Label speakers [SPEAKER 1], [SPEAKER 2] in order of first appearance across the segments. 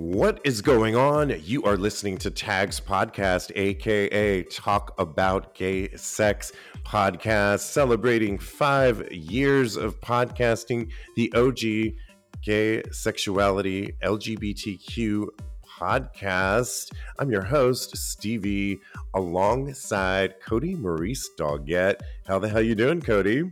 [SPEAKER 1] What is going on? You are listening to Tags Podcast, aka Talk About Gay Sex Podcast, celebrating five years of podcasting, the OG Gay Sexuality LGBTQ podcast. I'm your host, Stevie, alongside Cody Maurice Doggett. How the hell you doing, Cody?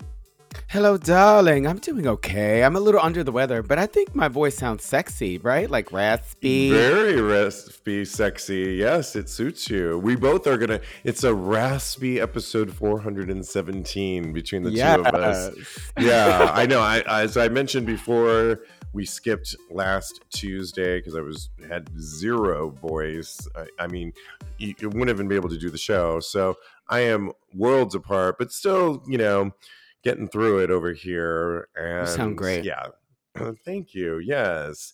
[SPEAKER 2] Hello, darling. I'm doing okay. I'm a little under the weather, but I think my voice sounds sexy, right? Like raspy.
[SPEAKER 1] Very raspy, sexy. Yes, it suits you. We both are gonna. It's a raspy episode 417 between the yes. two of us. Yeah, I know. I, as I mentioned before, we skipped last Tuesday because I was had zero voice. I, I mean, you, you wouldn't even be able to do the show. So I am worlds apart, but still, you know getting through it over here. And
[SPEAKER 2] you sound great.
[SPEAKER 1] Yeah. Thank you. Yes.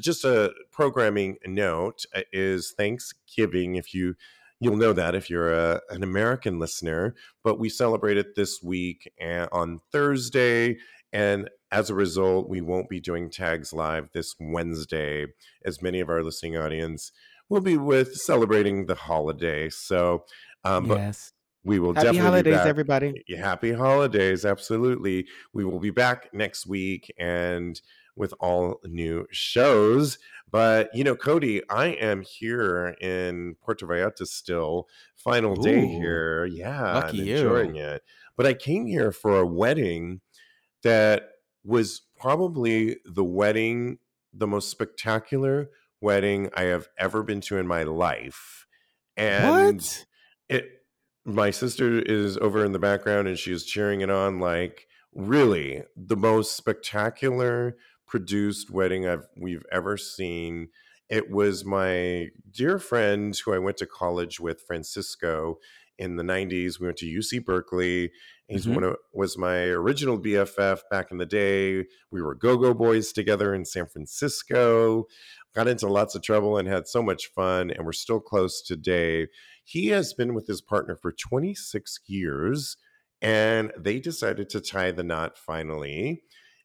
[SPEAKER 1] Just a programming note uh, is Thanksgiving. If you you'll know that if you're a, an American listener, but we celebrate it this week on Thursday. And as a result, we won't be doing tags live this Wednesday, as many of our listening audience will be with celebrating the holiday. So, um,
[SPEAKER 2] yes.
[SPEAKER 1] We will
[SPEAKER 2] happy
[SPEAKER 1] definitely
[SPEAKER 2] holidays, everybody.
[SPEAKER 1] Happy holidays, absolutely. We will be back next week and with all new shows. But you know, Cody, I am here in Puerto Vallarta still. Final Ooh, day here. Yeah,
[SPEAKER 2] lucky
[SPEAKER 1] I'm enjoying
[SPEAKER 2] you.
[SPEAKER 1] it. But I came here for a wedding that was probably the wedding, the most spectacular wedding I have ever been to in my life. And
[SPEAKER 2] what?
[SPEAKER 1] it my sister is over in the background and she is cheering it on like really the most spectacular produced wedding I've we've ever seen. It was my dear friend who I went to college with, Francisco, in the 90s. We went to UC Berkeley. He's mm-hmm. one of was my original BFF back in the day. We were go-go boys together in San Francisco. Got into lots of trouble and had so much fun, and we're still close today. He has been with his partner for 26 years, and they decided to tie the knot finally.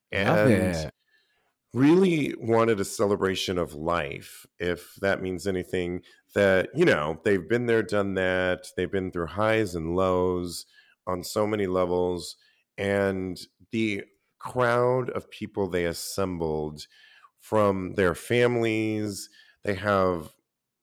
[SPEAKER 1] And really wanted a celebration of life, if that means anything. That, you know, they've been there, done that. They've been through highs and lows on so many levels. And the crowd of people they assembled from their families, they have,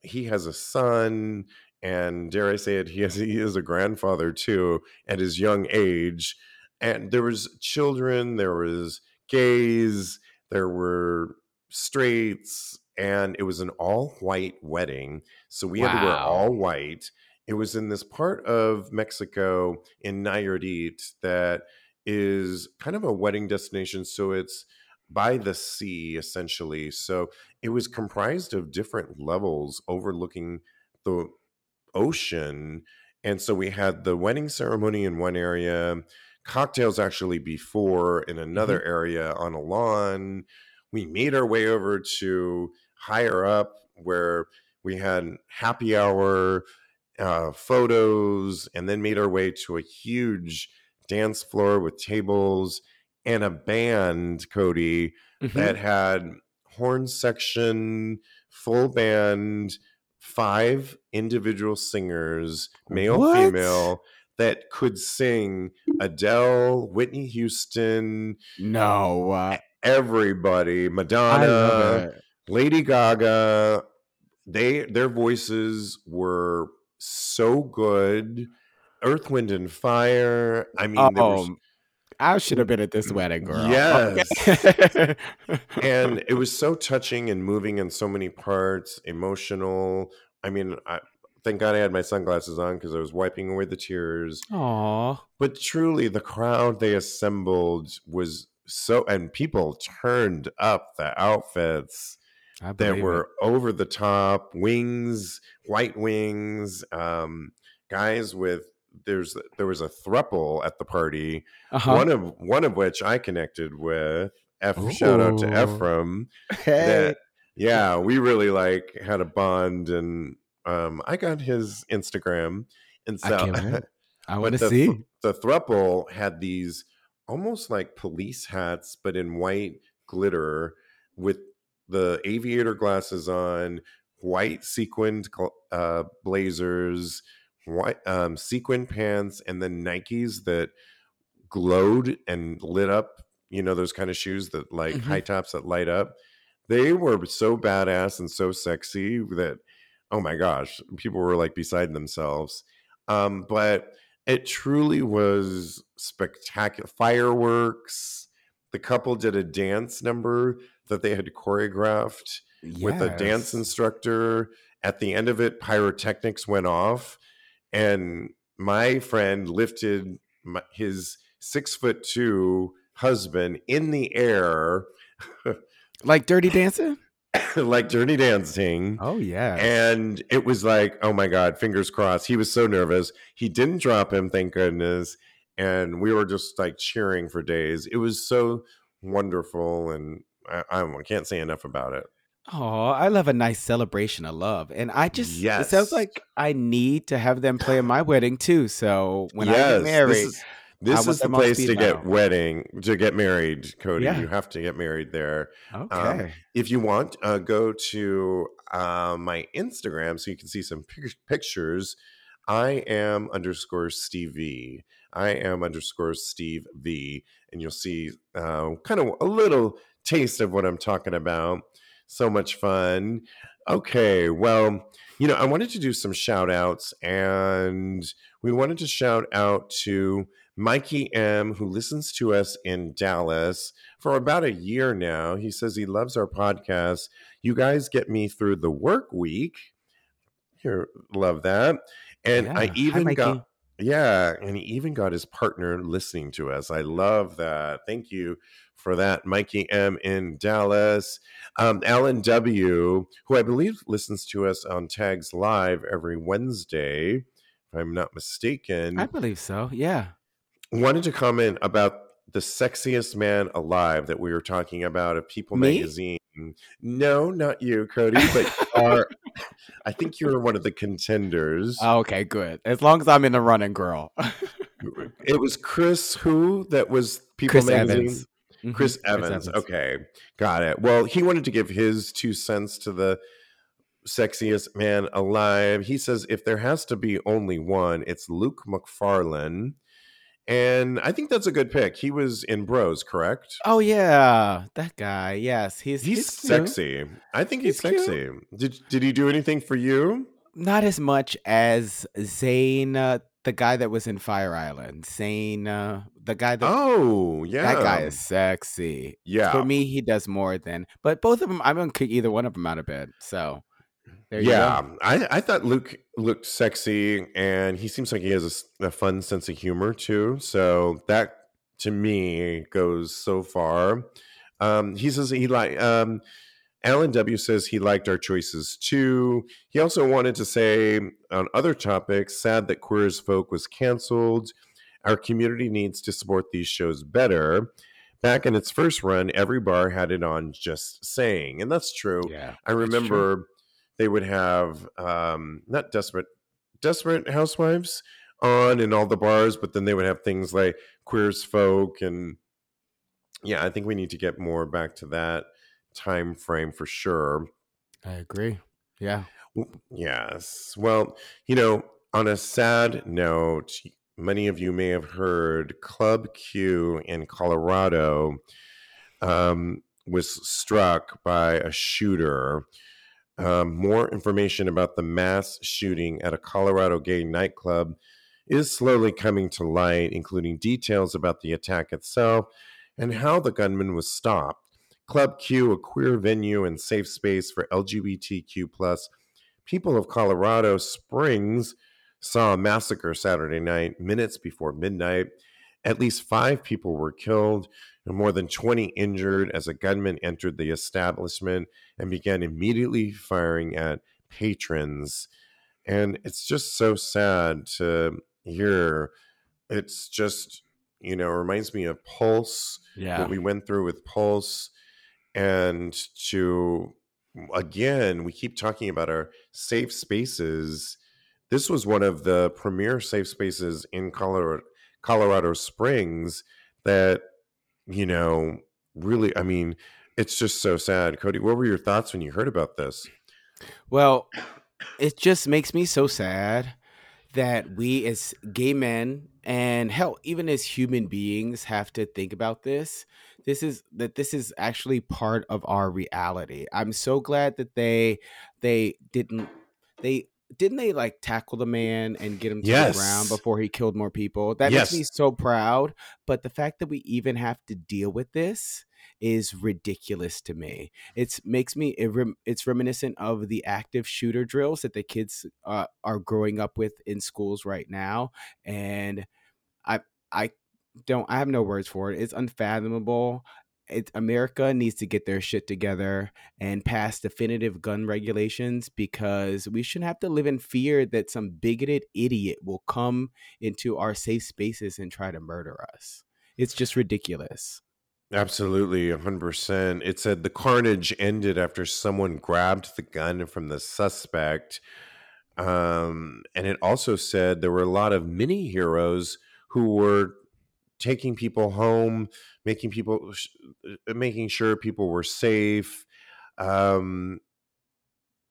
[SPEAKER 1] he has a son and dare I say it, he has he is a grandfather too at his young age. And there was children, there was gays, there were straights, and it was an all white wedding. So we wow. had to wear all white. It was in this part of Mexico in Nayarit that is kind of a wedding destination. So it's by the sea essentially. So it was comprised of different levels overlooking the ocean. And so we had the wedding ceremony in one area, cocktails actually before in another mm-hmm. area on a lawn. We made our way over to higher up where we had happy hour, uh, photos, and then made our way to a huge dance floor with tables and a band, Cody, mm-hmm. that had horn section, full band, five individual singers, male, what? female, that could sing Adele, Whitney Houston.
[SPEAKER 2] No. Uh,
[SPEAKER 1] everybody, Madonna, Lady Gaga. They their voices were so good. Earth, Wind, and Fire. I mean,
[SPEAKER 2] oh, was, I should have been at this wedding, girl.
[SPEAKER 1] Yes. and it was so touching and moving in so many parts, emotional. I mean, I, thank God I had my sunglasses on because I was wiping away the tears.
[SPEAKER 2] Aww.
[SPEAKER 1] But truly, the crowd they assembled was so, and people turned up the outfits that were it. over the top wings, white wings, um, guys with there's there was a thruple at the party, uh-huh. one of one of which I connected with. F Ooh. shout out to Ephraim.
[SPEAKER 2] Hey. That,
[SPEAKER 1] yeah, we really like had a bond, and um, I got his Instagram, and so
[SPEAKER 2] I, I want to see.
[SPEAKER 1] The thruple had these almost like police hats, but in white glitter with the aviator glasses on, white sequined uh, blazers, white um, sequin pants, and then Nikes that glowed and lit up. You know those kind of shoes that like
[SPEAKER 2] Mhm.
[SPEAKER 1] high tops that light up. They were so badass and so sexy that oh my gosh, people were like beside themselves. Um, but it truly was spectacular. Fireworks. The couple did a dance number that they had choreographed with a dance instructor. At the end of it, pyrotechnics went off, and my friend lifted my, his six foot two husband in the air
[SPEAKER 2] Like Dirty Dancing?
[SPEAKER 1] like dirty dancing.
[SPEAKER 2] Oh yeah.
[SPEAKER 1] and it was like oh my god fingers crossed. He was so nervous. He didn't drop him thank goodness. And we were just like cheering for days. It was so wonderful and i, I can't say enough about it
[SPEAKER 2] Oh, I love a nice celebration of love. And I just it sounds like I need to have them play at my wedding too. So when I get married,
[SPEAKER 1] this is this is the place to get
[SPEAKER 2] dial.
[SPEAKER 1] wedding to get married cody
[SPEAKER 2] Yeah.
[SPEAKER 1] you have to get married there um,
[SPEAKER 2] Okay.
[SPEAKER 1] if you want uh, go to uh, my instagram so you can see some pic- pictures i am underscore steve v i am underscore steve v and you'll see uh, kind of a little taste of what i'm talking about so much fun okay well you know i wanted to do some shout outs and we wanted to shout out to mikey m who listens to us in dallas for about a year now. He says he loves our podcast. You guys get me through the work week. Here, love that. And
[SPEAKER 2] Yeah.
[SPEAKER 1] I even
[SPEAKER 2] Mikey.
[SPEAKER 1] got yeah, and he even got his partner listening to us. I love that. Thank you for that, Mikey M in Dallas. Um, Alan W, who I believe listens to us on Tags Live every Wednesday, if I'm not mistaken
[SPEAKER 2] I believe so. Yeah.
[SPEAKER 1] wanted to comment about the sexiest man alive that we were talking about of People
[SPEAKER 2] Me?
[SPEAKER 1] magazine. No, not you, Cody, but are I think you're one of the contenders.
[SPEAKER 2] okay, good. As long as I'm in the running, girl.
[SPEAKER 1] it was Chris who that was People
[SPEAKER 2] Chris
[SPEAKER 1] magazine.
[SPEAKER 2] Evans. Mhm,
[SPEAKER 1] Chris Evans. Okay, got it. Well, he wanted to give his two cents to the sexiest man alive. He says if there has to be only one, it's Luke Macfarlane. And I think that's a good pick. He was in Bros, correct?
[SPEAKER 2] Oh yeah, that guy. Yes, he's
[SPEAKER 1] He's,
[SPEAKER 2] he's cute.
[SPEAKER 1] sexy. I think he's,
[SPEAKER 2] He's cute.
[SPEAKER 1] sexy. Did did he do anything for you?
[SPEAKER 2] Not as much as Zane uh, the guy that was in Fire Island. Zane, uh, the guy that
[SPEAKER 1] Oh, yeah.
[SPEAKER 2] that guy is sexy.
[SPEAKER 1] Yeah.
[SPEAKER 2] For me, he does more than. But both of them, I'm gonna kick either one of them out of bed. So there you
[SPEAKER 1] yeah,
[SPEAKER 2] go.
[SPEAKER 1] I, I thought Luke looked sexy, and he seems like he has a fun sense of humor too. So that to me goes so far. Um, he says he like um, Alan W says he liked our choices too. He also wanted to say on other topics, sad that Queer as Folk was canceled. Our community needs to support these shows better. Back in its first run, every bar had it on just saying, and that's true.
[SPEAKER 2] Yeah.
[SPEAKER 1] I
[SPEAKER 2] That's true.
[SPEAKER 1] remember they would have um, not desperate desperate housewives on in all the bars, but then they would have things like queers folk and yeah, I think we need to get more back to that time frame for sure.
[SPEAKER 2] I agree. Yeah.
[SPEAKER 1] Yes. Well, you know, on a sad note, many of you may have heard Club Q in Colorado um, was struck by a shooter. Um, more information about the mass shooting at a Colorado gay nightclub is slowly coming to light, including details about the attack itself and how the gunman was stopped. Club Q, a queer venue and safe space for LGBTQ plus people of Colorado Springs, saw a massacre Saturday night, minutes before midnight. At least five people were killed and more than 20 injured as a gunman entered the establishment and began immediately firing at patrons. And it's just so sad to hear. It's just, you know, reminds me of Pulse,
[SPEAKER 2] Yeah.
[SPEAKER 1] what we went through with Pulse, and to, again, we keep talking about our safe spaces. This was one of the premier safe spaces in Colorado, Colorado Springs that, you know, really, I mean, It's just so sad. Cody, what were your thoughts when you heard about this?
[SPEAKER 2] Well, it just makes me so sad that we as gay men and hell even as human beings have to think about this this is that this is actually part of our reality i'm so glad that they they didn't they didn't they like tackle the man and get him to yes. the ground before he killed more people that yes. makes me so proud but the fact that we even have to deal with this is ridiculous to me. It makes me it rem, it's reminiscent of the active shooter drills that the kids uh, are growing up with in schools right now, and I I don't I have no words for it. It's unfathomable. It, America needs to get their shit together and pass definitive gun regulations because we shouldn't have to live in fear that some bigoted idiot will come into our safe spaces and try to murder us. It's just ridiculous.
[SPEAKER 1] Absolutely, 100%. It said the carnage ended after someone grabbed the gun from the suspect. Um, and it also said there were a lot of mini heroes who were taking people home, making people, uh, making sure people were safe. Um,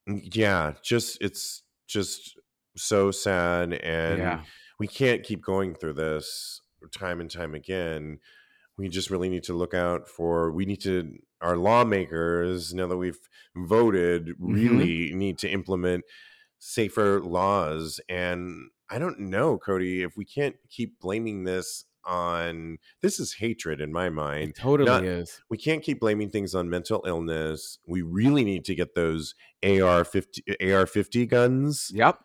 [SPEAKER 1] yeah, just, it's just so sad. And yeah. we can't keep going through this time and time again we just really need to look out for we need to our lawmakers now that we've voted mm-hmm. really mm-hmm. need to implement safer laws and i don't know cody if we can't keep blaming this on this is hatred in my mind
[SPEAKER 2] it totally Not, is
[SPEAKER 1] we can't keep blaming things on mental illness we really need to get those ar 50 ar 50 guns
[SPEAKER 2] yep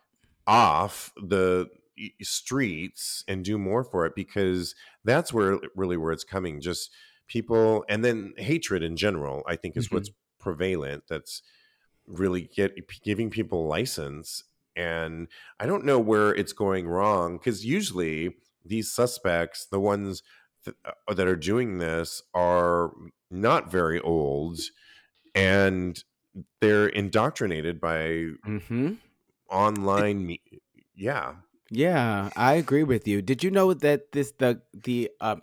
[SPEAKER 1] off the streets and do more for it because that's where really where it's coming just people and then hatred in general i think is mm-hmm. what's prevalent that's really get giving people license and i don't know where it's going wrong because usually these suspects the ones th- uh, that are doing this are not very old and they're indoctrinated by
[SPEAKER 2] mm-hmm.
[SPEAKER 1] online me- yeah
[SPEAKER 2] yeah, I agree with you. Did you know that this the the um,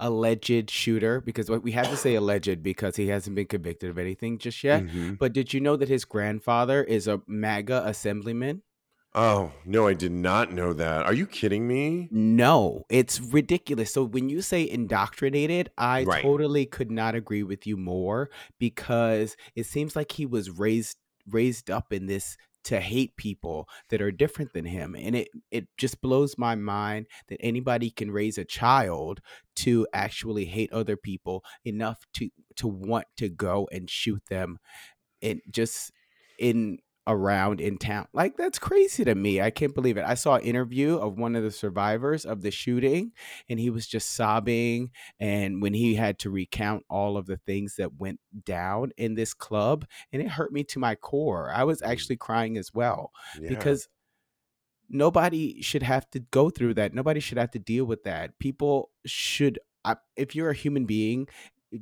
[SPEAKER 2] alleged shooter because we have to say alleged because he hasn't been convicted of anything just yet. Mm-hmm. But did you know that his grandfather is a MAGA assemblyman?
[SPEAKER 1] Oh, no, I did not know that. Are you kidding me?
[SPEAKER 2] No, it's ridiculous. So when you say indoctrinated, I right. totally could not agree with you more because it seems like he was raised raised up in this to hate people that are different than him and it it just blows my mind that anybody can raise a child to actually hate other people enough to to want to go and shoot them and just in around in town. Like that's crazy to me. I can't believe it. I saw an interview of one of the survivors of the shooting and he was just sobbing and when he had to recount all of the things that went down in this club and it hurt me to my core. I was mm. actually crying as well yeah. because nobody should have to go through that. Nobody should have to deal with that. People should if you're a human being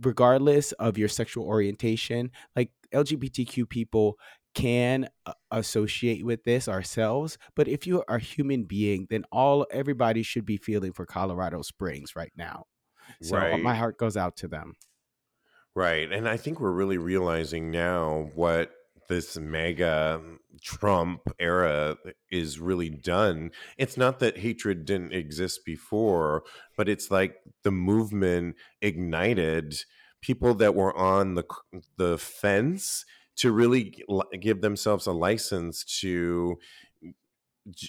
[SPEAKER 2] regardless of your sexual orientation, like LGBTQ people can uh, associate with this ourselves but if you are a human being then all everybody should be feeling for colorado springs right now so uh, right. my heart goes out to them
[SPEAKER 1] right and i think we're really realizing now what this MAGA Trump era is really done. It's not that hatred didn't exist before, but it's like the movement ignited people that were on the the fence to really give themselves a license to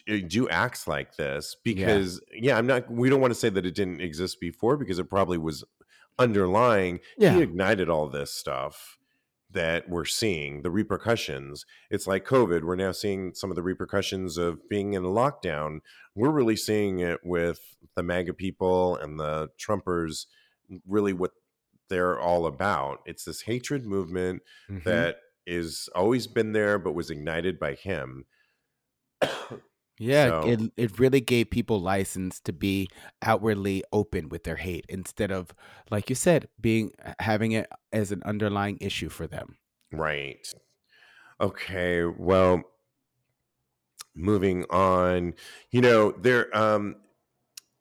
[SPEAKER 1] uh, do acts like this because yeah. yeah. i'm not we don't want to say that it didn't exist before because it probably was underlying yeah. he ignited all this stuff that we're seeing the repercussions it's like covid we're now seeing some of the repercussions of being in a lockdown we're really seeing it with the maga people and the trumpers really what they're all about it's this hatred movement mm-hmm. that is always been there, but was ignited by him.
[SPEAKER 2] Yeah, so, it it really gave people license to be outwardly open with their hate instead of, like you said, being having it as an underlying issue for them.
[SPEAKER 1] Right. Okay. Well, moving on. You know, there um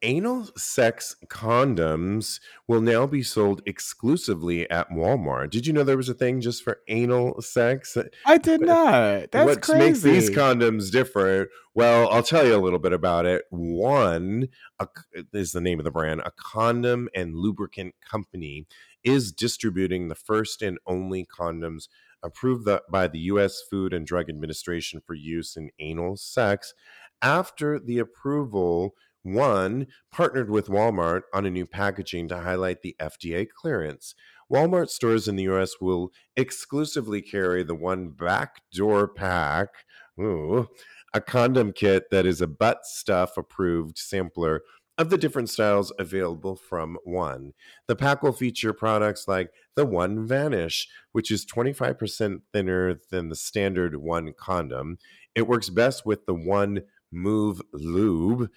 [SPEAKER 1] anal sex condoms will now be sold exclusively at Walmart. Did you know there was a thing just for anal sex?
[SPEAKER 2] I did not. That's what crazy. makes
[SPEAKER 1] these condoms different? Well, I'll tell you a little bit about it. One a, is the name of the brand. A condom and lubricant company is distributing the first and only condoms approved by the U.S. Food and Drug Administration for use in anal sex. After the approval one partnered with Walmart on a new packaging to highlight the FDA clearance. Walmart stores in the US will exclusively carry the one backdoor pack, ooh, a condom kit that is a butt stuff approved sampler of the different styles available from One. The pack will feature products like the One Vanish, which is 25% thinner than the standard One condom. It works best with the One Move Lube,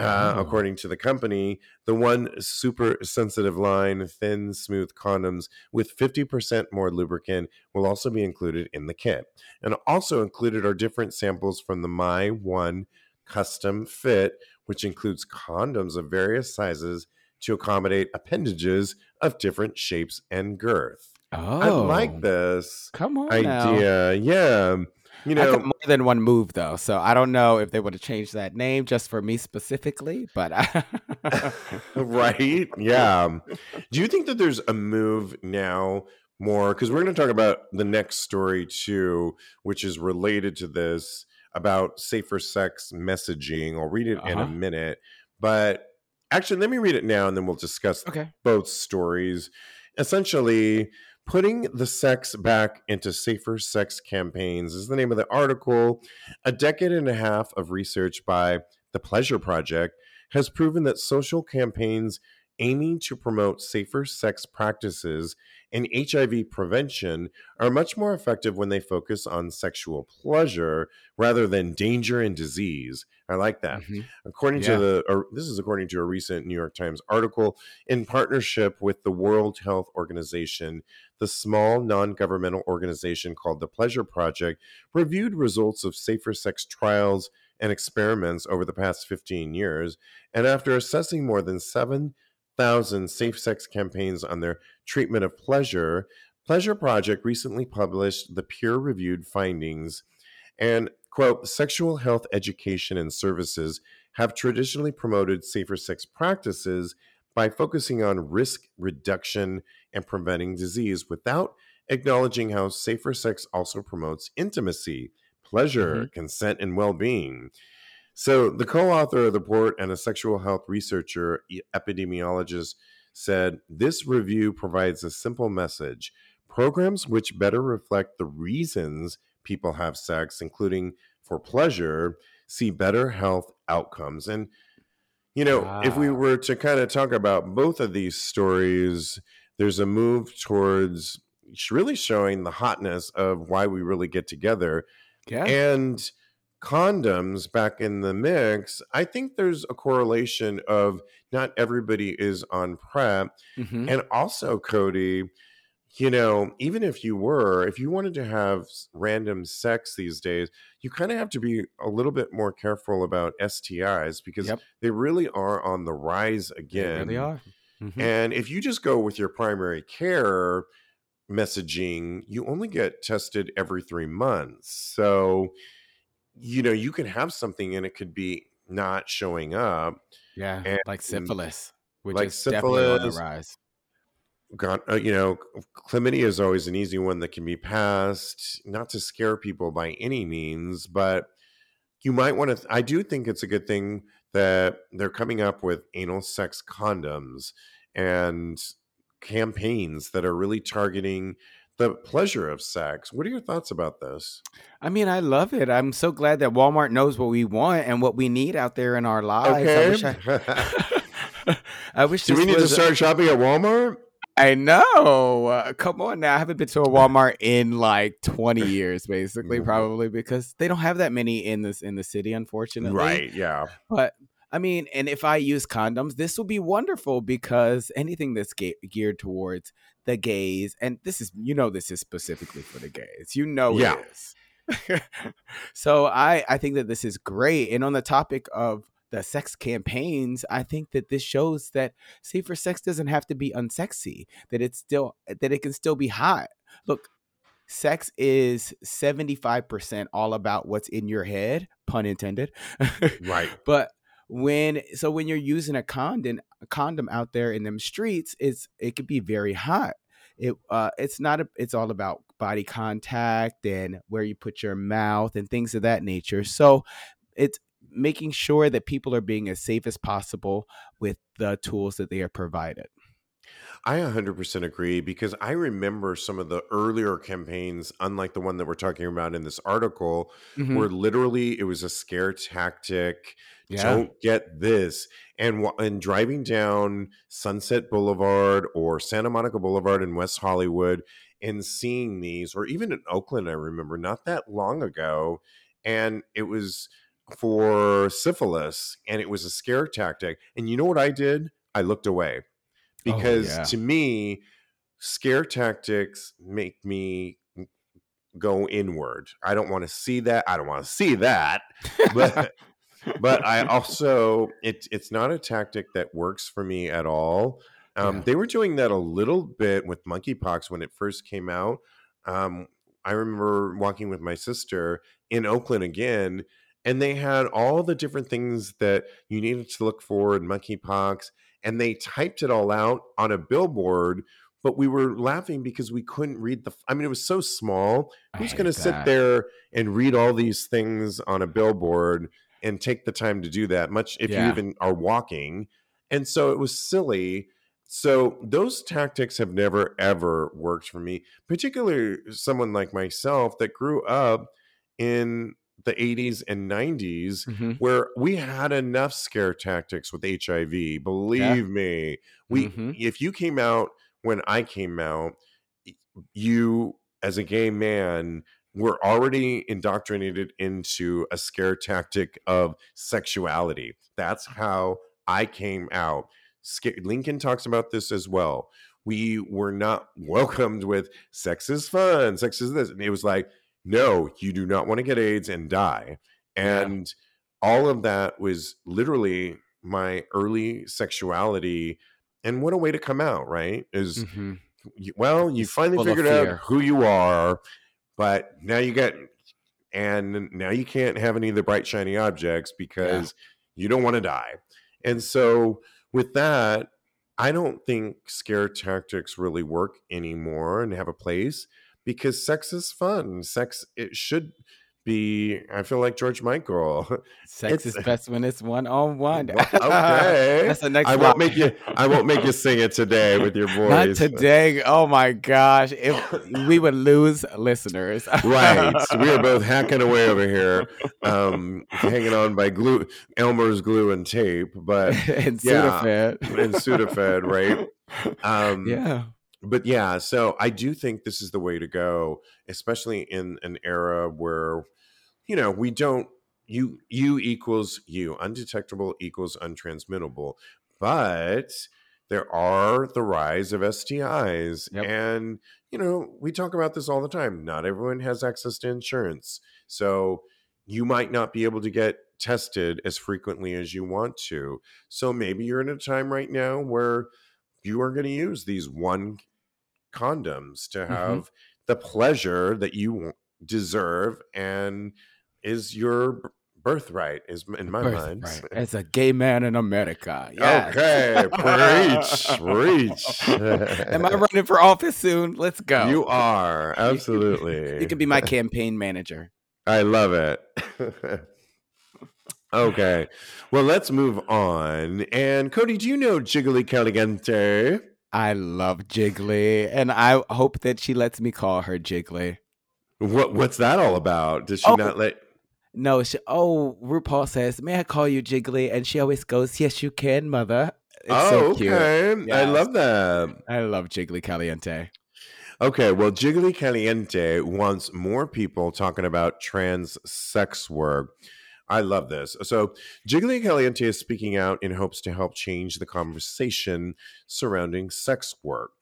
[SPEAKER 1] uh, oh. according to the company, the one super sensitive line, thin, smooth condoms with 50% more lubricant will also be included in the kit. And also included are different samples from the My One custom fit, which includes condoms of various sizes to accommodate appendages of different shapes and girth. Oh, I like oh. this.
[SPEAKER 2] Come on,
[SPEAKER 1] idea. Now. Yeah. You know,
[SPEAKER 2] more than one move though, so I don't know if they would have changed that name just for me specifically. But
[SPEAKER 1] right, yeah. Do you think that there's a move now more because we're going to talk about the next story too, which is related to this about safer sex messaging. I'll read it uh-huh. in a uh-huh. minute, but actually, let me read it now, and then we'll discuss
[SPEAKER 2] okay.
[SPEAKER 1] both stories. Essentially, Putting the Sex Back into Safer Sex Campaigns is the name of the article. A decade and a half of research by the Pleasure Project has proven that social campaigns aiming to promote safer sex practices and HIV prevention are much more effective when they focus on sexual pleasure rather than danger and disease. I like that. Mm-hmm. According yeah. to the, or this is according to a recent New York Times article, in partnership with the World Health Organization, the small non governmental organization called the Pleasure Project reviewed results of safer sex trials and experiments over the past 15 years. And after assessing more than 7,000 safe sex campaigns on their treatment of pleasure, Pleasure Project recently published the peer reviewed findings. And quote, sexual health education and services have traditionally promoted safer sex practices by focusing on risk reduction and preventing disease without acknowledging how safer sex also promotes intimacy, pleasure, mm-hmm. consent, and well being. So, the co author of the report and a sexual health researcher, epidemiologist, said this review provides a simple message. Programs which better reflect the reasons people have sex, including for pleasure, see better health outcomes. And you know, if we ah. were to kind of talk about both of these stories, there's a move towards really showing the hotness of why we really get together.
[SPEAKER 2] Yeah.
[SPEAKER 1] And condoms back in the mix, I think there's a correlation of not everybody is on PrEP. Mm-hmm. And also, Cody, you know, even if you were, if you wanted to have random sex these days, you kind of have to be a little bit more careful about STIs because yep. they really are on the rise again.
[SPEAKER 2] They really are.
[SPEAKER 1] Mm-hmm. And if you just go with your primary care messaging, you only get tested every three months. So, you know, you could have something and it could be not showing up.
[SPEAKER 2] Yeah, and, like syphilis, which like is syphilis, definitely on the rise
[SPEAKER 1] got uh, you know chlamydia is always an easy one that can be passed not to scare people by any means but you might want to th- i do think it's a good thing that they're coming up with anal sex condoms and campaigns that are really targeting the pleasure of sex. What are your thoughts about this?
[SPEAKER 2] I mean, I love it. I'm so glad that Walmart knows what we want and what we need out there in our lives. Okay. I wish I, I wish
[SPEAKER 1] Do we need to start shopping at Walmart?
[SPEAKER 2] I know. Uh, come on now. I haven't been to a Walmart in like 20 years, basically, mm-hmm. probably because they don't have that many in this in the city, unfortunately.
[SPEAKER 1] Right. Yeah.
[SPEAKER 2] But I mean, and if I use condoms, this will be wonderful because anything that's ge- geared towards the gays, and this is, you know, this is specifically for the gays. You know, yeah. it is. so I I think that this is great. And on the topic of the sex campaigns, I think that this shows that safer sex doesn't have to be unsexy. That it's still that it can still be hot. Look, sex is 75% all about what's in your head, pun intended.
[SPEAKER 1] right.
[SPEAKER 2] But when so when you're using a condom a condom out there in them streets, it's it could be very hot. It uh it's not a it's all about body contact and where you put your mouth and things of that nature. So it's making sure that people are being as safe as possible with the tools that they are provided.
[SPEAKER 1] I 100% agree because I remember some of the earlier campaigns, unlike the one that we're talking about in this article, mm-hmm. where literally it was a scare tactic. Yeah. Don't get this. And, and driving down Sunset Boulevard or Santa Monica Boulevard in West Hollywood and seeing these, or even in Oakland, I remember not that long ago. And it was for syphilis and it was a scare tactic. And you know what I did? I looked away because oh, yeah. to me scare tactics make me go inward i don't want to see that i don't want to see that but but i also it, it's not a tactic that works for me at all um, yeah. they were doing that a little bit with monkeypox when it first came out um, i remember walking with my sister in oakland again and they had all the different things that you needed to look for in monkeypox and they typed it all out on a billboard but we were laughing because we couldn't read the i mean it was so small. Who's going to sit there and read all these things on a billboard and take the time to do that much if yeah. you even are walking? And so it was silly. So those tactics have never ever worked for me particularly someone like myself that grew up in the 80s and 90s mm-hmm. where we had enough scare tactics with HIV. Believe yeah. me, we mm-hmm. if you came out when I came out, you as a gay man were already indoctrinated into a scare tactic of sexuality. That's how I came out. Lincoln talks about this as well. We were not welcomed with sex is fun, sex is this. And it was like, no, you do not want to get AIDS and die. And yeah. all of that was literally my early sexuality. And what a way to come out, right? Is mm-hmm. well, you finally figured out who you are, but now you get, and now you can't have any of the bright, shiny objects because yeah. you don't want to die. And so, with that, I don't think scare tactics really work anymore and have a place because sex is fun. Sex it should be. I feel like George Michael.
[SPEAKER 2] Sex it's, is best when it's one on one.
[SPEAKER 1] Okay, that's the next. I won't make you. I won't make you sing it today with your voice.
[SPEAKER 2] Not today. Oh my gosh, if we would lose listeners.
[SPEAKER 1] right. We are both hacking away over here, um, hanging on by glue, Elmer's glue and tape, but
[SPEAKER 2] and yeah, Sudafed.
[SPEAKER 1] and Sudafed, right?
[SPEAKER 2] Um, yeah
[SPEAKER 1] but yeah, so I do think this is the way to go, especially in an era where, you know, we don't you you equals you undetectable equals untransmittable, but there are the rise of STIs, yep. and you know we talk about this all the time. Not everyone has access to insurance, so you might not be able to get tested as frequently as you want to. So maybe you're in a time right now where you are going to use these one condoms to mm-hmm. have mm-hmm. the pleasure that you deserve and is your birthright is in my mind
[SPEAKER 2] as a gay man in america
[SPEAKER 1] yes. okay preach preach.
[SPEAKER 2] Am i running for office soon? Let's go.
[SPEAKER 1] you are absolutely
[SPEAKER 2] you can be my campaign manager.
[SPEAKER 1] I love it. Okay well let's move on. And cody do you know jiggly caliente
[SPEAKER 2] I love Jiggly, and I hope that she lets me call her Jiggly.
[SPEAKER 1] What What's that all about? Does she oh, not let?
[SPEAKER 2] No. She, oh, RuPaul says, "May I call you Jiggly?" And she always goes, "Yes, you can, mother."
[SPEAKER 1] It's oh, so okay. I love that.
[SPEAKER 2] I love Jiggly Caliente.
[SPEAKER 1] Okay, well, Jiggly Caliente wants more people talking about trans sex work. I love this. So, Jiggly Caliente is speaking out in hopes to help change the conversation surrounding sex work.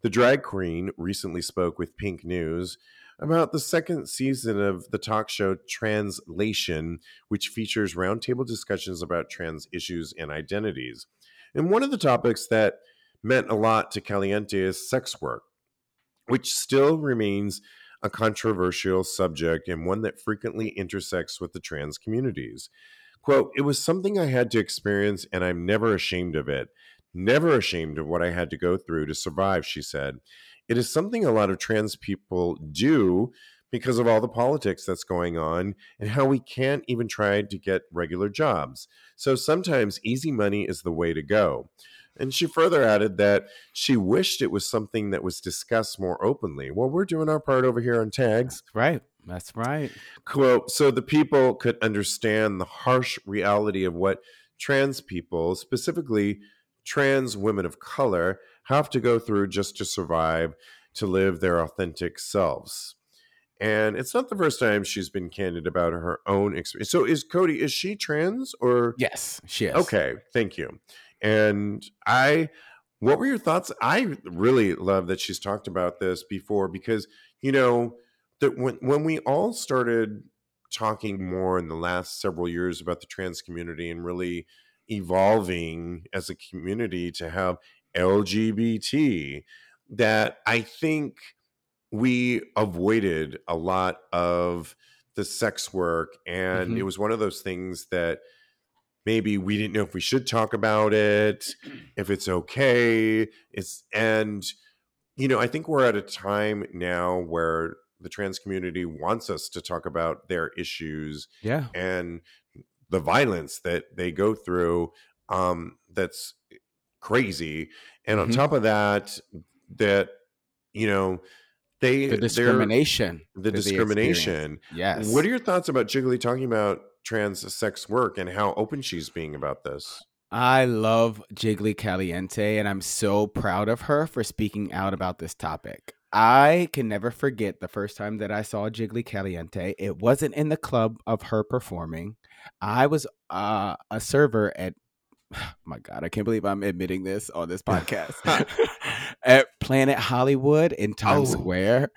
[SPEAKER 1] The drag queen recently spoke with Pink News about the second season of the talk show Translation, which features roundtable discussions about trans issues and identities. And one of the topics that meant a lot to Caliente is sex work, which still remains a controversial subject and one that frequently intersects with the trans communities. Quote, it was something I had to experience and I'm never ashamed of it. Never ashamed of what I had to go through to survive, she said. It is something a lot of trans people do because of all the politics that's going on and how we can't even try to get regular jobs. So sometimes easy money is the way to go. And she further added that she wished it was something that was discussed more openly. Well, we're doing our part over here on tags.
[SPEAKER 2] Right. That's right.
[SPEAKER 1] Quote So the people could understand the harsh reality of what trans people, specifically trans women of color, have to go through just to survive, to live their authentic selves. And it's not the first time she's been candid about her own experience. So is Cody, is she trans or
[SPEAKER 2] Yes, she is.
[SPEAKER 1] Okay, thank you. And I what were your thoughts? I really love that she's talked about this before because, you know, that when when we all started talking more in the last several years about the trans community and really evolving as a community to have LGBT, that I think we avoided a lot of the sex work. And mm-hmm. it was one of those things that maybe we didn't know if we should talk about it, if it's okay. It's, and, you know, I think we're at a time now where the trans community wants us to talk about their issues
[SPEAKER 2] yeah
[SPEAKER 1] and the violence that they go through um that's crazy and mm-hmm. on top of that that you know they
[SPEAKER 2] the discrimination
[SPEAKER 1] the discrimination
[SPEAKER 2] yes
[SPEAKER 1] what are your thoughts about jiggly talking about trans sex work and how open she's being about this
[SPEAKER 2] I love Jiggly Caliente, and I'm so proud of her for speaking out about this topic. I can never forget the first time that I saw Jiggly Caliente. It wasn't in the club of her performing. I was uh, a server at oh my god, I can't believe I'm admitting this on this podcast. at Planet Hollywood in Times oh. Square.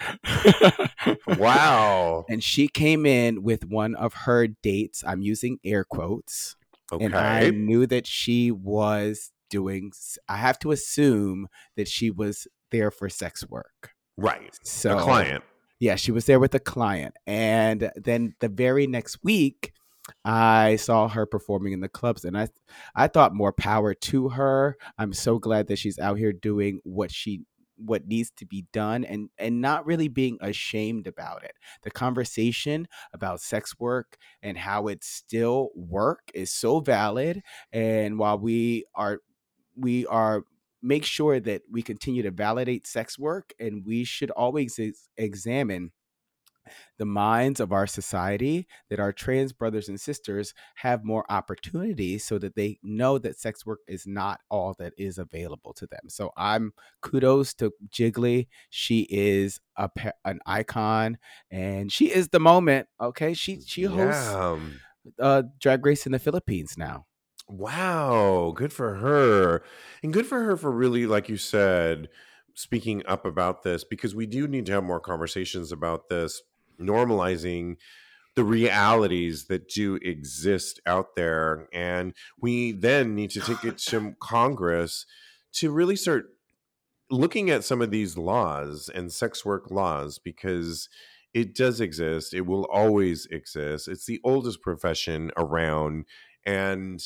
[SPEAKER 1] wow.
[SPEAKER 2] And she came in with one of her dates. I'm using air quotes. Okay. And I knew that she was doing I have to assume that she was there for sex work.
[SPEAKER 1] Right. So a client.
[SPEAKER 2] Yeah, she was there with a client. And then the very next week, I saw her performing in the clubs and I I thought more power to her. I'm so glad that she's out here doing what she what needs to be done and and not really being ashamed about it. The conversation about sex work and how it still work is so valid and while we are we are make sure that we continue to validate sex work and we should always ex- examine the minds of our society that our trans brothers and sisters have more opportunities so that they know that sex work is not all that is available to them. So I'm kudos to Jiggly. She is a an icon and she is the moment, okay? She she hosts yeah. uh drag race in the Philippines now.
[SPEAKER 1] Wow, good for her. And good for her for really, like you said, speaking up about this because we do need to have more conversations about this, normalizing the realities that do exist out there. And we then need to take it to Congress to really start looking at some of these laws and sex work laws because it does exist. It will always exist. It's the oldest profession around. And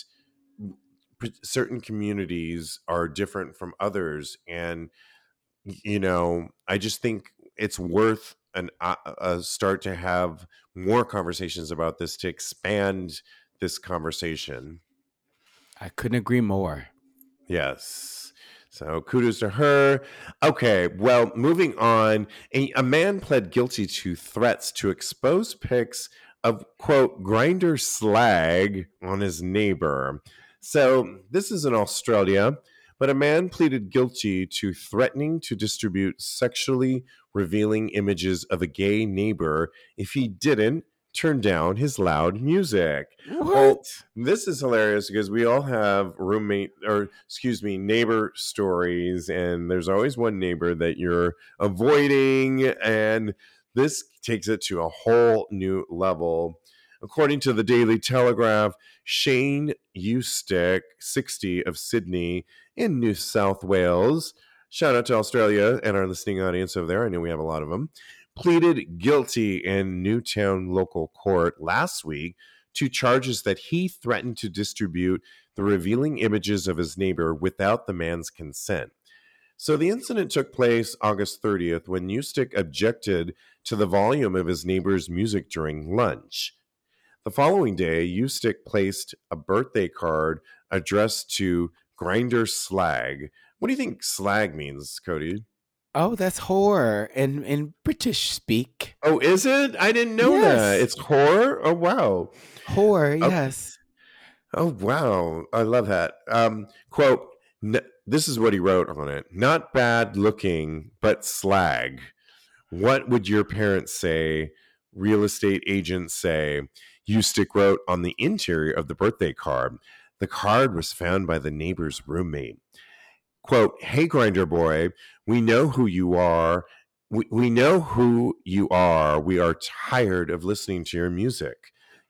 [SPEAKER 1] certain communities are different from others and you know i just think it's worth an uh, a start to have more conversations about this to expand this conversation.
[SPEAKER 2] I couldn't agree more.
[SPEAKER 1] Yes. So kudos to her. Okay well moving on. A, a man pled guilty to threats to expose pics of quote Grindr slag on his neighbor. So this is in Australia, but a man pleaded guilty to threatening to distribute sexually revealing images of a gay neighbor if he didn't turn down his loud music.
[SPEAKER 2] What? Well,
[SPEAKER 1] this is hilarious because we all have roommate or excuse me, neighbor stories and there's always one neighbor that you're avoiding and this takes it to a whole new level. According to the Daily Telegraph, Shane Eustick, 60 of Sydney in New South Wales, shout out to Australia and our listening audience over there. I know we have a lot of them. Pleaded guilty in Newtown local court last week to charges that he threatened to distribute the revealing images of his neighbor without the man's consent. So the incident took place August 30th when Eustick objected to the volume of his neighbor's music during lunch. The following day, Eustick placed a birthday card addressed to Grindr Slag. What do you think slag means, Cody?
[SPEAKER 2] Oh, that's horror in in British speak.
[SPEAKER 1] Oh, is it? I didn't know yes. that. It's horror. Oh, wow.
[SPEAKER 2] Horror. Oh. Yes.
[SPEAKER 1] Oh, wow. I love that. Um, quote. This is what he wrote on it. Not bad looking, but slag. What would your parents say? Real estate agents say. Eustick wrote on the interior of the birthday card. The card was found by the neighbor's roommate quote, Hey, Grindr Boy, we know who you are. We, we know who you are. We are tired of listening to your music.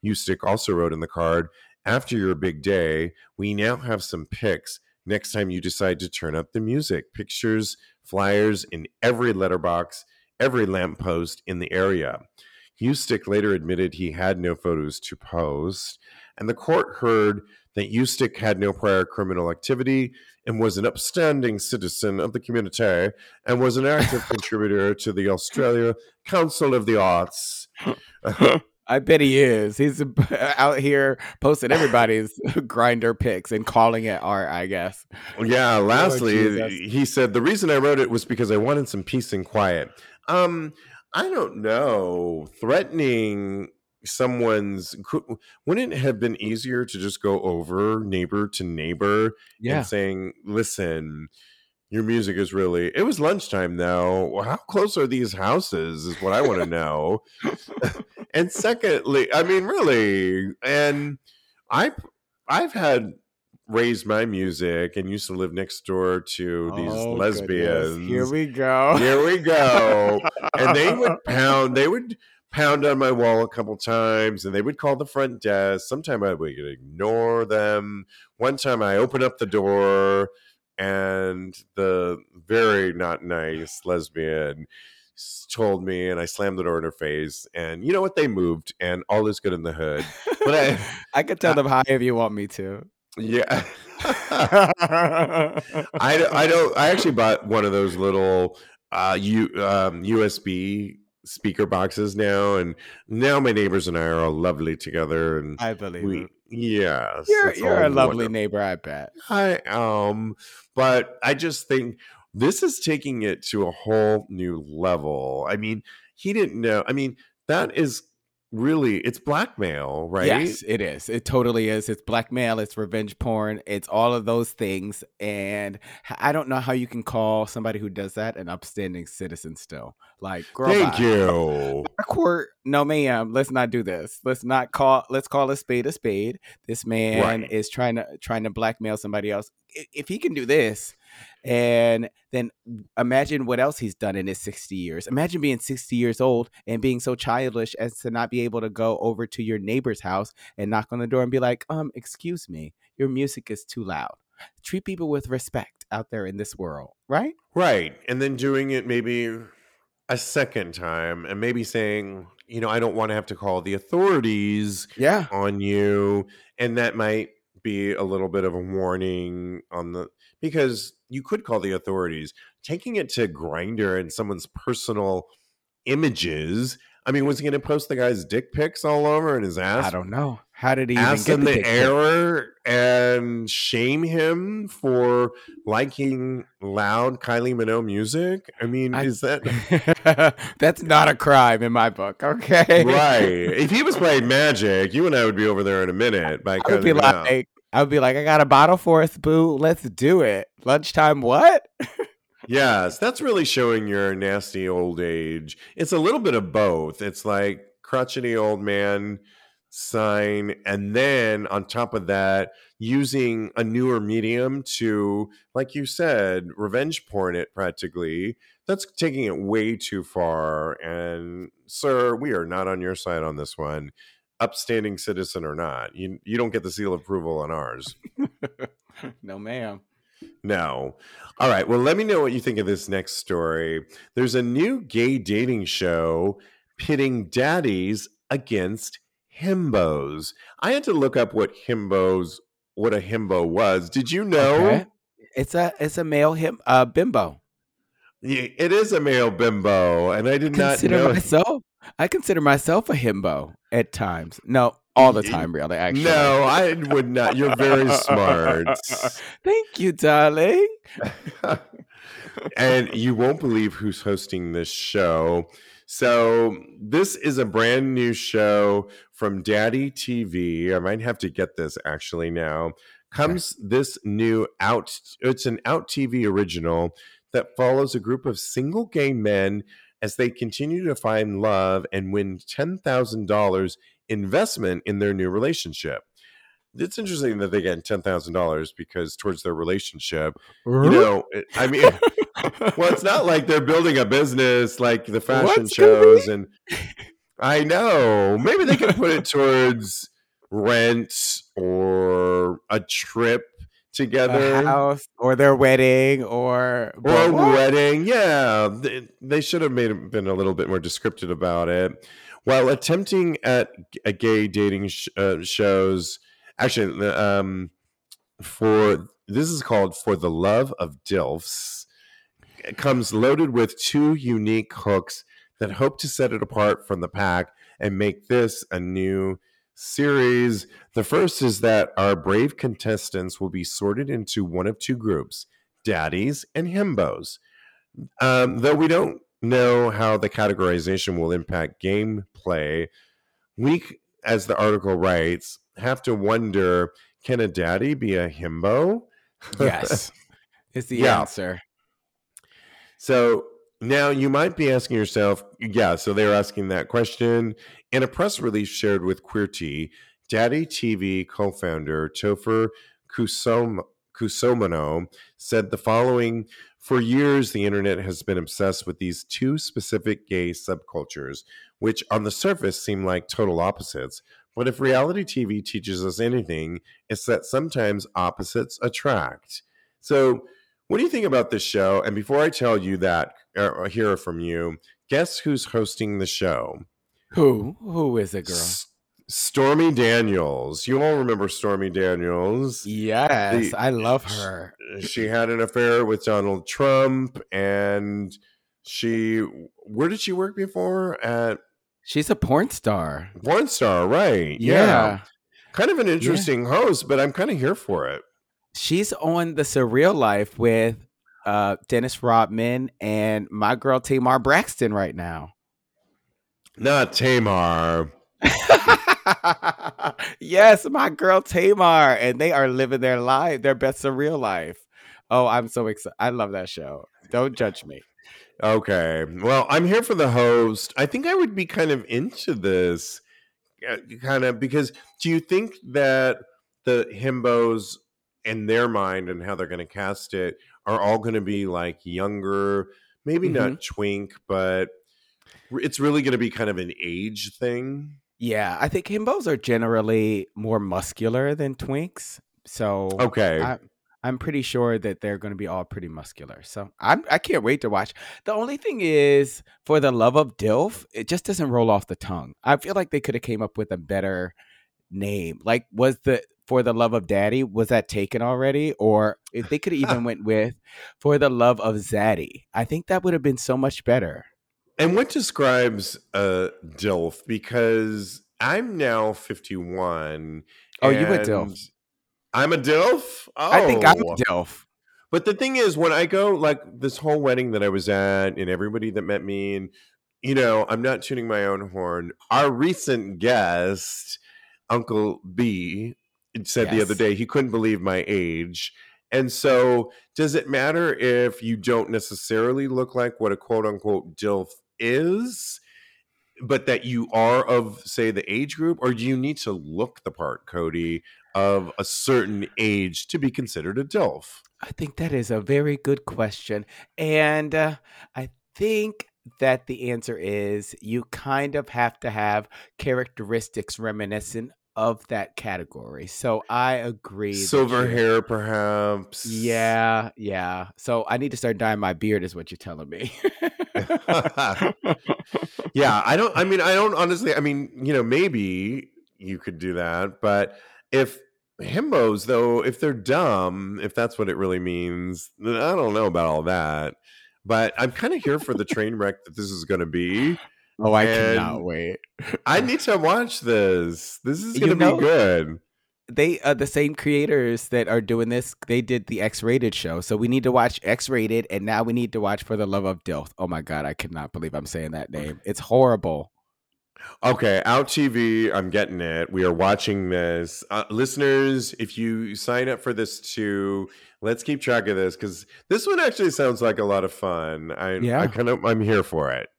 [SPEAKER 1] Eustick also wrote in the card, After your big day, we now have some pics next time you decide to turn up the music. Pictures, flyers in every letterbox, every lamppost in the area. Eustick later admitted he had no photos to post, and the court heard that Eustick had no prior criminal activity and was an upstanding citizen of the community and was an active contributor to the Australia Council of the Arts.
[SPEAKER 2] I bet he is. He's out here posting everybody's Grindr pics and calling it art, I guess.
[SPEAKER 1] Yeah, lastly, oh, he said the reason I wrote it was because I wanted some peace and quiet. Um, I don't know. Threatening someone's wouldn't it have been easier to just go over neighbor to neighbor yeah. and saying, "Listen, your music is really." It was lunchtime though. How close are these houses? Is what I want to know. and secondly, I mean, really, and I, I've had raised my music and used to live next door to these oh, lesbians.
[SPEAKER 2] Goodness. Here we go.
[SPEAKER 1] Here we go. and they would pound, they would pound on my wall a couple times and they would call the front desk. Sometimes I would ignore them. One time I opened up the door and the very not nice lesbian told me and I slammed the door in her face and you know what they moved and all is good in the hood. But I
[SPEAKER 2] I could tell them hi if you want me to.
[SPEAKER 1] Yeah. I, I don't I actually bought one of those little uh U, um, USB speaker boxes now and now my neighbors and I are all lovely together and
[SPEAKER 2] I believe we it.
[SPEAKER 1] yeah
[SPEAKER 2] you're, you're a lovely wonderful. neighbor I bet
[SPEAKER 1] I um but I just think this is taking it to a whole new level I mean he didn't know I mean that is really it's blackmail right?
[SPEAKER 2] Yes it is. It totally is. It's blackmail it's revenge porn it's all of those things and i don't know how you can call somebody who does that an upstanding citizen still. Like
[SPEAKER 1] girl, thank bye. you.
[SPEAKER 2] Court no ma'am let's not do this. Let's not call let's call a spade a spade. This man right. is trying to trying to blackmail somebody else. If he can do this and then imagine what else he's done in his 60 years. Imagine being 60 years old and being so childish as to not be able to go over to your neighbor's house and knock on the door and be like, um, excuse me, your music is too loud. Treat people with respect out there in this world, right?
[SPEAKER 1] Right. And then doing it maybe a second time and maybe saying, you know, I don't want to have to call the authorities
[SPEAKER 2] yeah.
[SPEAKER 1] on you. And that might be a little bit of a warning on the because you could call the authorities. Taking it to Grindr and someone's personal images. I mean, was he going to post the guy's dick pics all over in his ass?
[SPEAKER 2] I don't know. How did he
[SPEAKER 1] ask
[SPEAKER 2] him
[SPEAKER 1] the, the error and shame him for liking loud Kylie Minogue music? I mean, I, is that
[SPEAKER 2] that's not a crime in my book? Okay,
[SPEAKER 1] right. If he was playing Magic, you and I would be over there in a minute. By
[SPEAKER 2] I would be Minogue. like, I would be like, I got a bottle for us, boo. Let's do it. Lunchtime, what?
[SPEAKER 1] yes, that's really showing your nasty old age. It's a little bit of both. It's like crotchety old man sign, and then on top of that, using a newer medium to, like you said, revenge porn it practically that's taking it way too far. And sir, we are not on your side on this one. Upstanding citizen or not, you you don't get the seal of approval on ours.
[SPEAKER 2] no, ma'am.
[SPEAKER 1] No. All right. Well, let me know what you think of this next story. There's a new gay dating show pitting daddies against himbos. I had to look up what himbos what a himbo was. Did you know? Okay.
[SPEAKER 2] It's a it's a male him uh bimbo.
[SPEAKER 1] Yeah, it is a male bimbo, and I did consider
[SPEAKER 2] not know. myself. I consider myself a himbo at times. No, all the time, really. Actually,
[SPEAKER 1] no, I would not. You're very smart.
[SPEAKER 2] Thank you, darling.
[SPEAKER 1] and you won't believe who's hosting this show. So this is a brand new show from Daddy TV. I might have to get this actually now. Comes okay. this new out it's an out TV original that follows a group of single gay men as they continue to find love and win $10,000 investment in their new relationship. It's interesting that they get $10,000 because towards their relationship, you know, I mean well, it's not like they're building a business like the fashion What's shows and I know. Maybe they could put it towards rent or a trip together,
[SPEAKER 2] house or their wedding or
[SPEAKER 1] or a wedding. Yeah, they, they, should have made been a little bit more descriptive about it. While attempting at a gay dating sh- uh, shows, actually, um, for this is called "For the Love of Dilfs." It comes loaded with two unique hooks that hope to set it apart from the pack and make this a new series. The first is that our brave contestants will be sorted into one of two groups daddies and himbos. Um, though we don't know how the categorization will impact gameplay, we, as the article writes, have to wonder can a daddy be a himbo?
[SPEAKER 2] Yes, is the yeah. answer.
[SPEAKER 1] So now you might be asking yourself, yeah, so they're asking that question. In a press release shared with Queerty, Daddy TV co founder Topher Kusom- Kusomano said the following For years, the internet has been obsessed with these two specific gay subcultures, which on the surface seem like total opposites. But if reality TV teaches us anything, it's that sometimes opposites attract. So, what do you think about this show? And before I tell you that, er, or hear from you, guess who's hosting the show?
[SPEAKER 2] Who? Who is it, girl?
[SPEAKER 1] S- Stormy Daniels. You all remember Stormy Daniels?
[SPEAKER 2] Yes, the, I love her.
[SPEAKER 1] She had an affair with Donald Trump, and she. Where did she work before? At
[SPEAKER 2] she's a porn star.
[SPEAKER 1] Porn star, right? Yeah. yeah. Kind of an interesting yeah. host, but I'm kind of here for it.
[SPEAKER 2] She's on the Surreal Life with uh, Dennis Rodman and my girl Tamar Braxton right now.
[SPEAKER 1] Not Tamar.
[SPEAKER 2] yes, my girl Tamar, and they are living their life, their best surreal life. Oh, I'm so excited! I love that show. Don't judge me.
[SPEAKER 1] Okay, well, I'm here for the host. I think I would be kind of into this, uh, kind of because. Do you think that the himbos in their mind and how they're going to cast it are all going to be like younger, maybe mm-hmm. not twink, but it's really going to be kind of an age thing.
[SPEAKER 2] Yeah, I think himbos are generally more muscular than twinks. So
[SPEAKER 1] okay,
[SPEAKER 2] I, am pretty sure that they're going to be all pretty muscular. So I'm, I can't wait to watch. The only thing is, for the love of Dilf, it just doesn't roll off the tongue. I feel like they could have came up with a better name. Like, was the for the love of daddy was that taken already? Or if they could even went with for the love of zaddy i think that would have been so much better.
[SPEAKER 1] And what describes a dilf? Because i'm now 51
[SPEAKER 2] oh you a dilf.
[SPEAKER 1] i'm a dilf? Oh.
[SPEAKER 2] i think i'm a oh. dilf.
[SPEAKER 1] But the thing is when i go like this whole wedding that i was at and everybody that met me and you know i'm not tuning my own horn our recent guest uncle b said yes. the other day he couldn't believe my age. And so, does it matter if you don't necessarily look like what a quote unquote DILF is? but that you are of say the age group or do you need to look the part cody of a certain age to be considered a dilf
[SPEAKER 2] i think that is a very good question and uh, i think that the answer is you kind of have to have characteristics reminiscent of that category. So I agree.
[SPEAKER 1] Silver hair, perhaps.
[SPEAKER 2] Yeah, yeah. So I need to start dyeing my beard, is what you're telling me.
[SPEAKER 1] yeah, I don't. I mean, I don't honestly. I mean, you know, maybe you could do that, but if himbos, though, if they're dumb, if that's what it really means, I don't know about all that. But I'm kind of here for the train wreck that this is going to be.
[SPEAKER 2] Oh, I and cannot wait.
[SPEAKER 1] I need to watch this. This is going to be good.
[SPEAKER 2] They are the same creators that are doing this. They did the X-rated show, so we need to watch X-rated, and now we need to watch For the Love of Dilf. Oh my god, I cannot believe I'm saying that name. It's horrible.
[SPEAKER 1] Okay, Out TV, I'm getting it. We are watching this. Uh, listeners, if you sign up for this too, let's keep track of this because this one actually sounds like a lot of fun. I, yeah. I kind of, I'm here for it.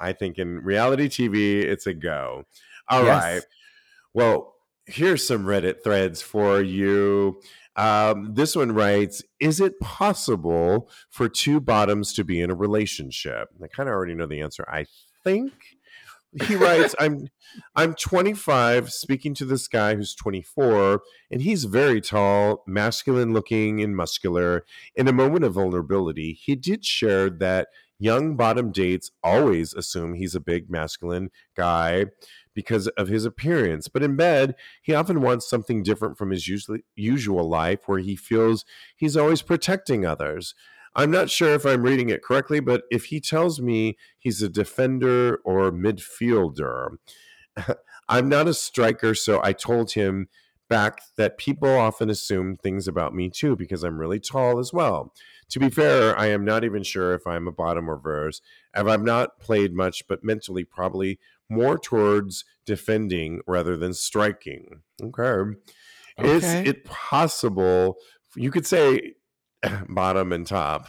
[SPEAKER 1] I think in reality TV, it's a go. All yes. right. Well, here's some Reddit threads for you. Um, this one writes Is it possible for two bottoms to be in a relationship? I kind of already know the answer, I think he writes, "I'm I'm 25, speaking to this guy who's 24, and he's very tall, masculine looking, and muscular. In a moment of vulnerability, he did share that young bottom dates always assume he's a big masculine guy." Because of his appearance. But in bed, he often wants something different from his usually, usual life where he feels he's always protecting others. I'm not sure if I'm reading it correctly, but if he tells me he's a defender or midfielder, I'm not a striker, so I told him back that people often assume things about me too because I'm really tall as well. To be fair, I am not even sure if I'm a bottom or verse, I've not played much, but mentally probably more towards defending rather than striking. Okay. okay. Is it possible? You could say bottom and top.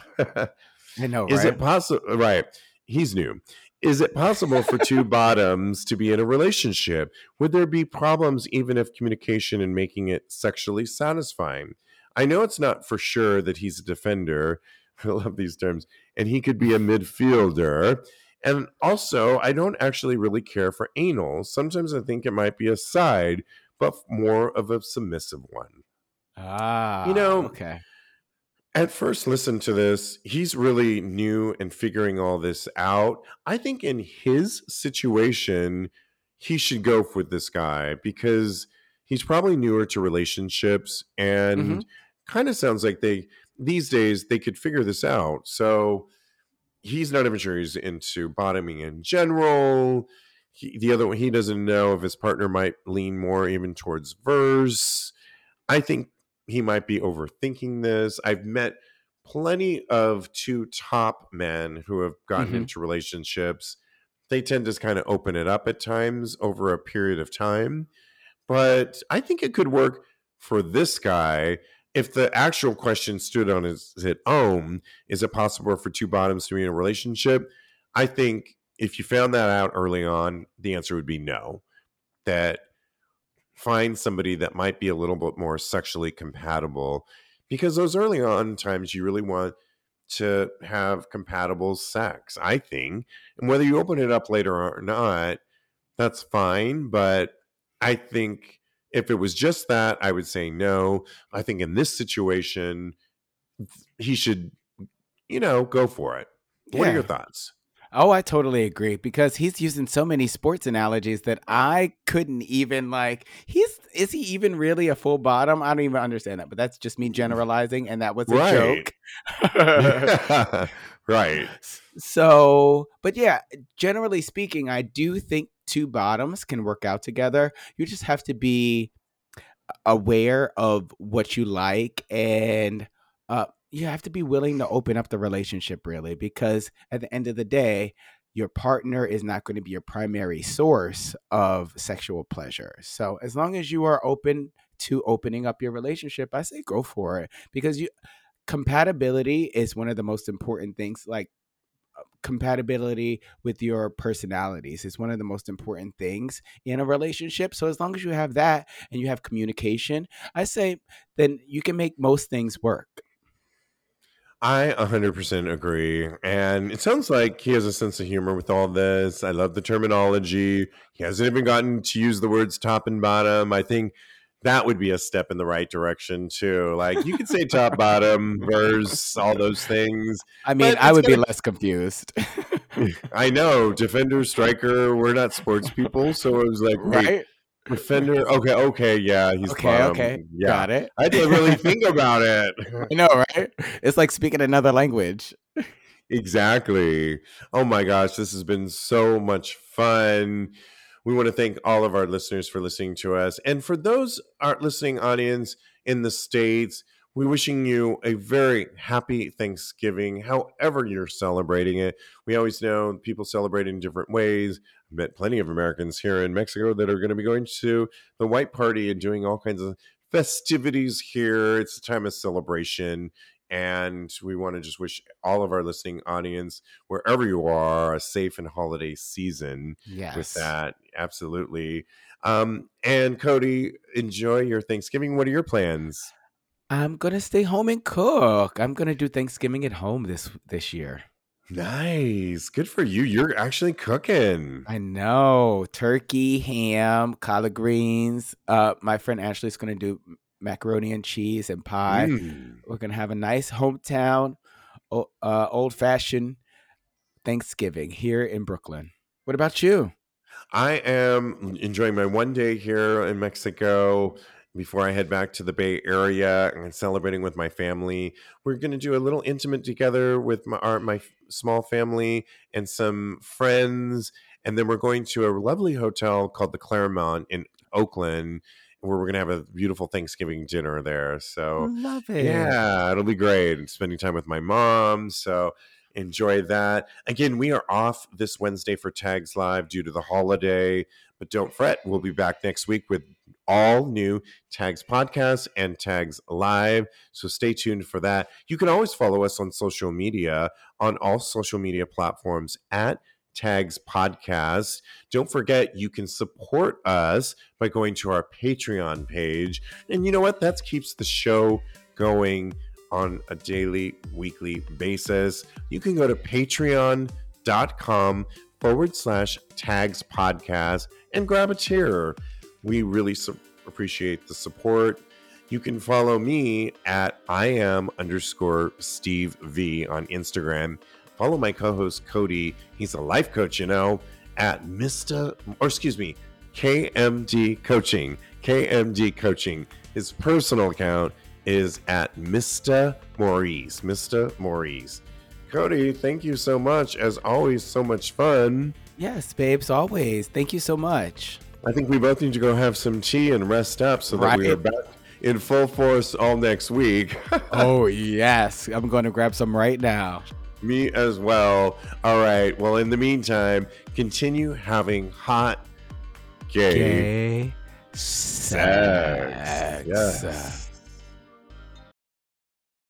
[SPEAKER 2] I know.
[SPEAKER 1] Is it possible? Right. He's new. Is it possible for two bottoms to be in a relationship? Would there be problems even if communication and making it sexually satisfying? I know it's not for sure that he's a defender. I love these terms. And he could be a midfielder. And also, I don't actually really care for anal. Sometimes I think it might be a side, but more of a submissive one.
[SPEAKER 2] Ah,
[SPEAKER 1] you know,
[SPEAKER 2] okay
[SPEAKER 1] at first listen to this he's really new and figuring all this out i think in his situation he should go with this guy because he's probably newer to relationships and mm-hmm. kind of sounds like they these days they could figure this out so he's not even sure he's into bottoming in general he, the other one he doesn't know if his partner might lean more even towards verse i think he might be overthinking this. I've met plenty of two top men who have gotten mm-hmm. into relationships. They tend to kind of open it up at times over a period of time. But I think it could work for this guy if the actual question stood on its, own. Is it possible for two bottoms to be in a relationship? I think if you found that out early on, the answer would be no. That find somebody that might be a little bit more sexually compatible because those early on times you really want to have compatible sex, I think. And whether you open it up later or not, that's fine. But I think if it was just that, I would say no. I think in this situation, he should, you know, go for it. What yeah. are your thoughts?
[SPEAKER 2] Oh, I totally agree because he's using so many sports analogies that I couldn't even like. He's is he even really a full bottom? I don't even understand that, but that's just me mm. generalizing, and that was a right.
[SPEAKER 1] joke. right.
[SPEAKER 2] So, but yeah, generally speaking, I do think two bottoms can work out together. You just have to be aware of what you like and uh, you have to be willing to open up the relationship really because at the end of the day your partner is not going to be your primary source of sexual pleasure so as long as you are open to opening up your relationship i say go for it because you compatibility is one of the most important things like compatibility with your personalities is one of the most important things in a relationship. So as long as you have that and you have communication, I say then you can make most things work.
[SPEAKER 1] I 100% agree. And it sounds like he has a sense of humor with all this. I love the terminology. He hasn't even gotten to use the words top and bottom. I think that would be a step in the right direction too. Like you could say top, bottom, verse, all those things.
[SPEAKER 2] I mean, I would gonna... be less confused.
[SPEAKER 1] I know, defender, striker. We're not sports people, so it was like, right? Defender. Okay, okay, yeah, he's
[SPEAKER 2] okay. Bottom. Okay,
[SPEAKER 1] yeah.
[SPEAKER 2] got it.
[SPEAKER 1] I didn't really think about it.
[SPEAKER 2] I know, right? It's like speaking another language.
[SPEAKER 1] Exactly. Oh my gosh, this has been so much fun. We want to thank all of our listeners for listening to us. And for those our listening audience in the States, we're wishing you a very happy Thanksgiving, however you're celebrating it. We always know people celebrate in different ways. I met plenty of Americans here in Mexico that are going to be going to the white party and doing all kinds of festivities here. It's a time of celebration. And we want to just wish all of our listening audience, wherever you are, a safe and holiday season.
[SPEAKER 2] Yes.
[SPEAKER 1] With that, absolutely. Um, and Cody, enjoy your Thanksgiving. What are your plans?
[SPEAKER 2] I'm gonna stay home and cook. I'm gonna do Thanksgiving at home this this year.
[SPEAKER 1] Nice. Good for you. You're actually cooking.
[SPEAKER 2] I know. Turkey, ham, collard greens. Uh my friend Ashley's gonna do macaroni and cheese and pie. Mm. We're gonna have a nice hometown, uh, old fashioned Thanksgiving here in Brooklyn. What about you?
[SPEAKER 1] I am enjoying my one day here in Mexico before I head back to the Bay Area and celebrating with my family. We're going to do a little intimate together with my our, my small family and some friends, and then we're going to a lovely hotel called the Claremont in Oakland where we're gonna have a beautiful Thanksgiving dinner there. So
[SPEAKER 2] love it.
[SPEAKER 1] Yeah, it'll be great. Spending time with my mom. So enjoy that. Again, we are off this Wednesday for Tags Live due to the holiday, but don't fret. We'll be back next week with all new Tags podcast and Tags Live. So stay tuned for that. You can always follow us on social media on all social media platforms at Tags Podcast. Don't forget, you can support us by going to our Patreon page. And you know what? That keeps the show going on a daily, weekly basis. You can go to patreon.com forward slash tags podcast and grab a tier. We really su- appreciate the support. You can follow me at I am underscore Steve V on Instagram. Follow my co host Cody. He's a life coach, you know, at Mr. or excuse me, KMD Coaching. KMD Coaching. His personal account is at Mr. Maurice. Mr. Maurice. Cody, thank you so much. As always, so much fun.
[SPEAKER 2] Yes, babes, always. Thank you so much.
[SPEAKER 1] I think we both need to go have some tea and rest up so that right. we are back in full force all next week.
[SPEAKER 2] oh, yes. I'm going to grab some right now.
[SPEAKER 1] Me as well. All right. Well, in the meantime, continue having hot gay,
[SPEAKER 2] gay sex. sex. Yes.